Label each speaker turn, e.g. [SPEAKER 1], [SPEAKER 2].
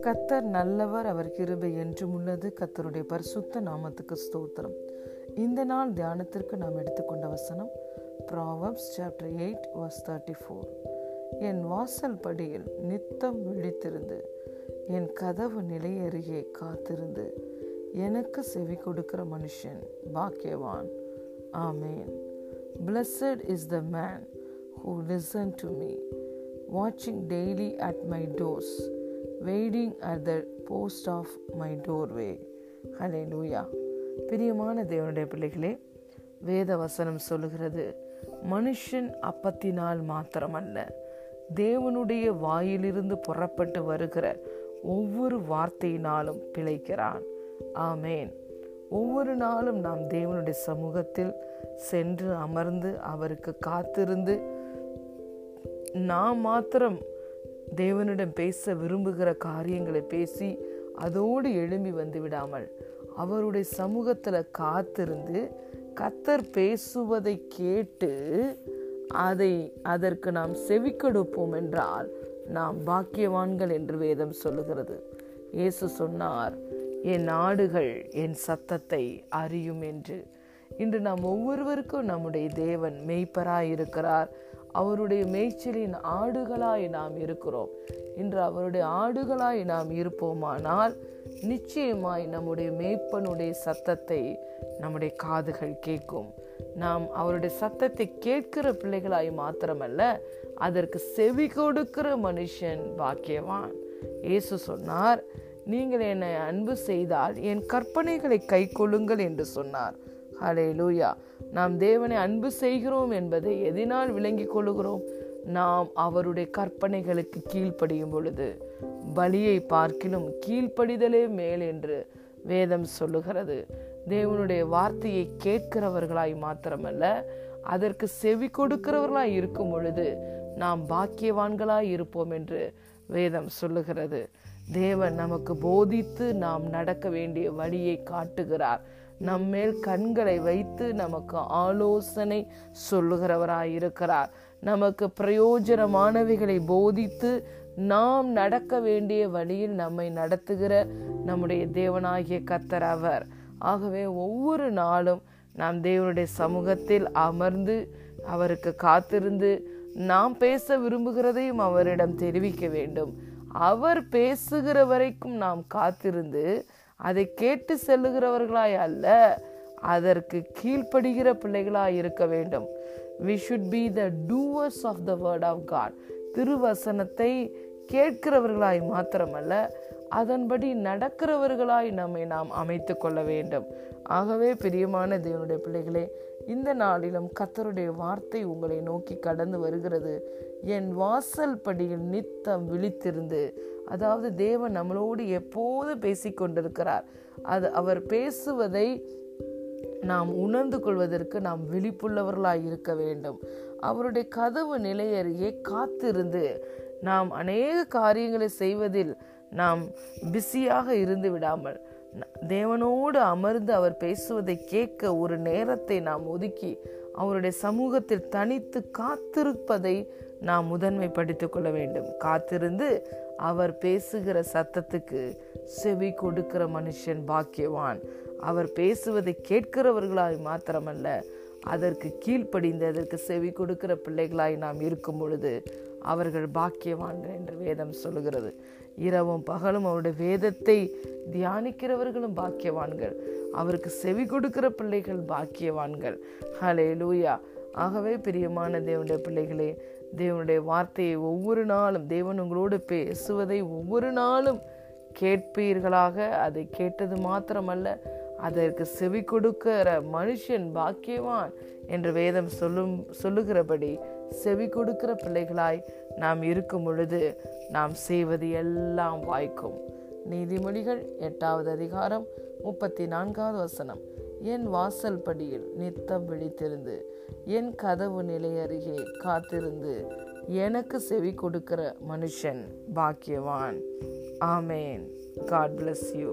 [SPEAKER 1] கத்தர் நல்லவர் அவர் கிருபை என்றும் உள்ளது. கத்தருடைய பரிசுத்த நாமத்துக்கு ஸ்தோத்திரம். இந்த நாள் தியானத்திற்கு நாம் எடுத்துக்கொண்ட வசனம் Proverbs chapter eight verse thirty four என் வாசல் படியில் நித்தம் விழித்திருந்து என் கதவு நிலை அருகே காத்திருந்து எனக்கு செவி கொடுக்கிற மனுஷன் பாக்கியவான். ஆமேன். Blessed is the man who listen to me வாட்சிங் daily at my doors waiting at the post of my doorway. ஹலே பிரியமான தேவனுடைய பிள்ளைகளே வேத வசனம் சொல்லுகிறது மனுஷன் அப்பத்தினால் மாத்திரமல்ல தேவனுடைய வாயிலிருந்து புறப்பட்டு வருகிற ஒவ்வொரு வார்த்தையினாலும் பிழைக்கிறான். ஆமேன். ஒவ்வொரு நாளும் நாம் தேவனுடைய சமூகத்தில் சென்று அமர்ந்து அவருக்கு காத்திருந்து நாம் மாத்திரம் தேவனிடம் பேச விரும்புகிற காரியங்களை பேசி அதோடு எழும்பி வந்து விடாமல் அவருடைய சமூகத்தில் காத்திருந்து கத்தர் பேசுவதை கேட்டு அதை அதற்கு நாம் செவிக்கொடுப்போம் என்றால் நாம் பாக்கியவான்கள் என்று வேதம் சொல்லுகிறது. இயேசு சொன்னார் என் நாடுகள் என் சத்தத்தை அறியும் என்று. இன்று நாம் ஒவ்வொருவருக்கும் நம்முடைய தேவன் மெய்ப்பராயிருக்கிறார். இருக்கிறார் அவருடைய மேய்ச்சலின் ஆடுகளாய் நாம் இருக்கிறோம். இன்று அவருடைய ஆடுகளாய் நாம் இருப்போமானால் நிச்சயமாய் நம்முடைய மேய்ப்பனுடைய சத்தத்தை நம்முடைய காதுகள் கேட்கும். நாம் அவருடைய சத்தத்தை கேட்கிற பிள்ளைகளாய் மாத்திரமல்ல அதற்கு செவி கொடுக்கிற மனுஷன் பாக்கியவான். இயேசு சொன்னார் நீங்கள் என்னை அன்பு செய்தால் என் கற்பனைகளை கை கொள்ளுங்கள் என்று சொன்னார். ஹலே லூயா நாம் தேவனை அன்பு செய்கிறோம் என்பதை எதினால் விளங்கிக் கொள்ளுகிறோம். நாம் அவருடைய கற்பனைகளுக்கு கீழ்ப்படியும் பொழுது பலியை பார்க்கிலும் கீழ்ப்படிதலே மேல் என்று வேதம் சொல்லுகிறது. தேவனுடைய வார்த்தையை கேட்கிறவர்களாய் மாத்திரமல்ல அதற்கு செவி கொடுக்கிறவர்களாய் இருக்கும் பொழுது நாம் பாக்கியவான்களாய் இருப்போம் என்று வேதம் சொல்லுகிறது. தேவன் நமக்கு போதித்து நாம் நடக்க வேண்டிய வழியை காட்டுகிறார். நம்மேல் கண்களை வைத்து நமக்கு ஆலோசனை சொல்லுகிறவராய் இருக்கிறார் நமக்கு பிரயோஜனமானவைகளை போதித்து நாம் நடக்க வேண்டிய வழியில் நம்மை நடத்துகிற நம்முடைய தேவனாகிய கத்தர் அவர். ஆகவே ஒவ்வொரு நாளும் நாம் தேவனுடைய சமூகத்தில் அமர்ந்து அவருக்கு காத்திருந்து நாம் பேச விரும்புகிறதையும் அவரிடம் தெரிவிக்க வேண்டும். அவர் பேசுகிற வரைக்கும் நாம் காத்திருந்து அதை கேட்டு செல்லுகிறவர்களாய் அல்ல அதற்கு கீழ்ப்படுகிற பிள்ளைகளாய் இருக்க வேண்டும். We should be the doers of the word of God திருவசனத்தை கேட்கிறவர்களாய் மாத்திரமல்ல அதன்படி நடக்கிறவர்களாய் நம்மை நாம் அமைத்து கொள்ள வேண்டும். ஆகவே பிரியமான தேவனுடைய பிள்ளைகளே இந்த நாளிலும் கத்தருடைய வார்த்தை உங்களை நோக்கி கடந்து வருகிறது. என் வாசல் படியில் நித்தம் விழித்திருந்து அதாவது தேவன் நம்மளோடு எப்போது பேசிக்கொண்டிருக்கிறார் அது அவர் பேசுவதை நாம் உணர்ந்து கொள்வதற்கு நாம் விழிப்புள்ளவர்களாய் இருக்க வேண்டும். அவருடைய கதவு நிலையருகே காத்திருந்து நாம் அநேக காரியங்களை செய்வதில் நாம் பிஸியாக இருந்து விடாமல் தேவனோடு அமர்ந்து அவர் பேசுவதை கேட்க ஒரு நேரத்தை நாம் ஒதுக்கி அவருடைய சமூகத்தில் தனித்து காத்திருப்பதை நாம் முதன்மைப்படுத்திக் கொள்ள வேண்டும். காத்திருந்து அவர் பேசுகிற சத்தத்துக்கு செவி கொடுக்கிற மனுஷன் பாக்கியவான். அவர் பேசுவதை கேட்கிறவர்களாய் மாத்திரமல்ல அதற்கு கீழ்ப்படிந்து அதற்கு செவி கொடுக்கிற பிள்ளைகளாய் நாம் இருக்கும் பொழுது அவர்கள் பாக்கியவான்கள் என்று வேதம் சொல்லுகிறது. இரவும் பகலும் அவருடைய வேதத்தை தியானிக்கிறவர்களும் பாக்கியவான்கள். அவருக்கு செவி கொடுக்கிற பிள்ளைகள் பாக்கியவான்கள். ஹலே லூயா ஆகவே பிரியமான தேவனுடைய பிள்ளைகளே தேவனுடைய வார்த்தையை ஒவ்வொரு நாளும் தேவன் உங்களோடு பேசுவதை ஒவ்வொரு நாளும் கேட்பீர்களாக. அதை கேட்டது மாத்திரமல்ல அதற்கு செவி கொடுக்கிற மனுஷன் பாக்கியவான் என்று வேதம் சொல்லும் சொல்லுகிறபடி செவி கொடுக்கிற பிள்ளைகளாய் நாம் இருக்கும் பொழுது நாம் செய்வது எல்லாம் வாய்க்கும். நீதிமொழிகள் எட்டாவது அதிகாரம் முப்பத்தி நான்காவது வசனம். என் வாசல் படியில் நித்தம் விழித்திருந்து என் கதவு நிலை அருகே காத்திருந்து எனக்கு செவி கொடுக்கிற மனுஷன் பாக்கியவான். ஆமேன். God bless you